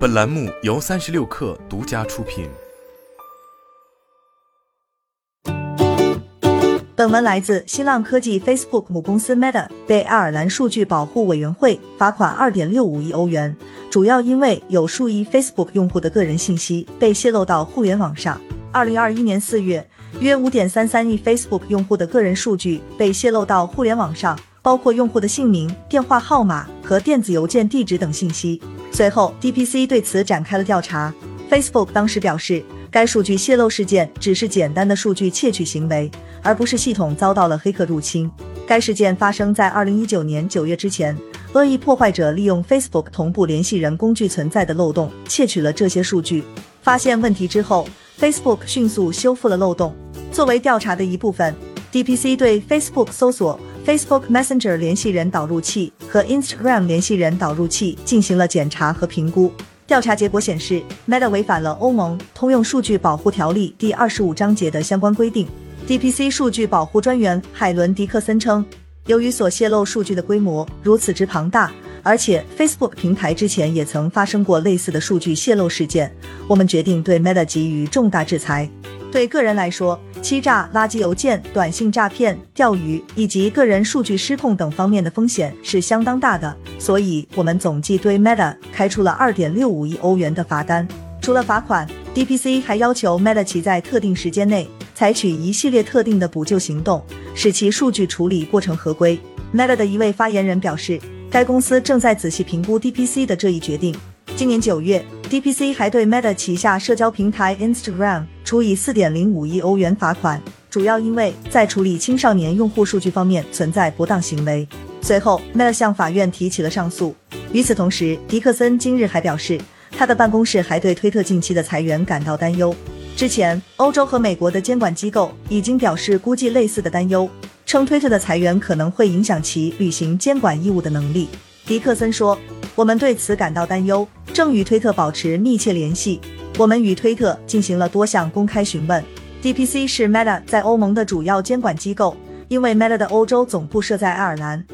本栏目由三十六氪独家出品。本文来自新浪科技，Facebook 母公司 Meta 被爱尔兰数据保护委员会罚款二点六五亿欧元，主要因为有数亿 Facebook 用户的个人信息被泄露到互联网上。二零二一年四月，约五点三三亿 Facebook 用户的个人数据被泄露到互联网上。包括用户的姓名、电话号码和电子邮件地址等信息。随后，DPC 对此展开了调查。Facebook 当时表示，该数据泄露事件只是简单的数据窃取行为，而不是系统遭到了黑客入侵。该事件发生在2019年9月之前，恶意破坏者利用 Facebook 同步联系人工具存在的漏洞，窃取了这些数据。发现问题之后，Facebook 迅速修复了漏洞。作为调查的一部分，DPC 对 Facebook 搜索。Facebook Messenger 联系人导入器和 Instagram 联系人导入器进行了检查和评估。调查结果显示，Meta 违反了欧盟通用数据保护条例第二十五章节的相关规定。DPC 数据保护专员海伦·迪克森称，由于所泄露数据的规模如此之庞大，而且 Facebook 平台之前也曾发生过类似的数据泄露事件，我们决定对 Meta 给予重大制裁。对个人来说，欺诈、垃圾邮件、短信诈骗、钓鱼以及个人数据失控等方面的风险是相当大的，所以我们总计对 Meta 开出了二点六五亿欧元的罚单。除了罚款，DPC 还要求 Meta 其在特定时间内采取一系列特定的补救行动，使其数据处理过程合规。Meta 的一位发言人表示，该公司正在仔细评估 DPC 的这一决定。今年九月，DPC 还对 Meta 旗下社交平台 Instagram 处以四点零五亿欧元罚款，主要因为在处理青少年用户数据方面存在不当行为。随后，Meta 向法院提起了上诉。与此同时，迪克森今日还表示，他的办公室还对推特近期的裁员感到担忧。之前，欧洲和美国的监管机构已经表示估计类似的担忧，称推特的裁员可能会影响其履行监管义务的能力。迪克森说：“我们对此感到担忧。”正与推特保持密切联系，我们与推特进行了多项公开询问。DPC 是 Meta 在欧盟的主要监管机构，因为 Meta 的欧洲总部设在爱尔兰。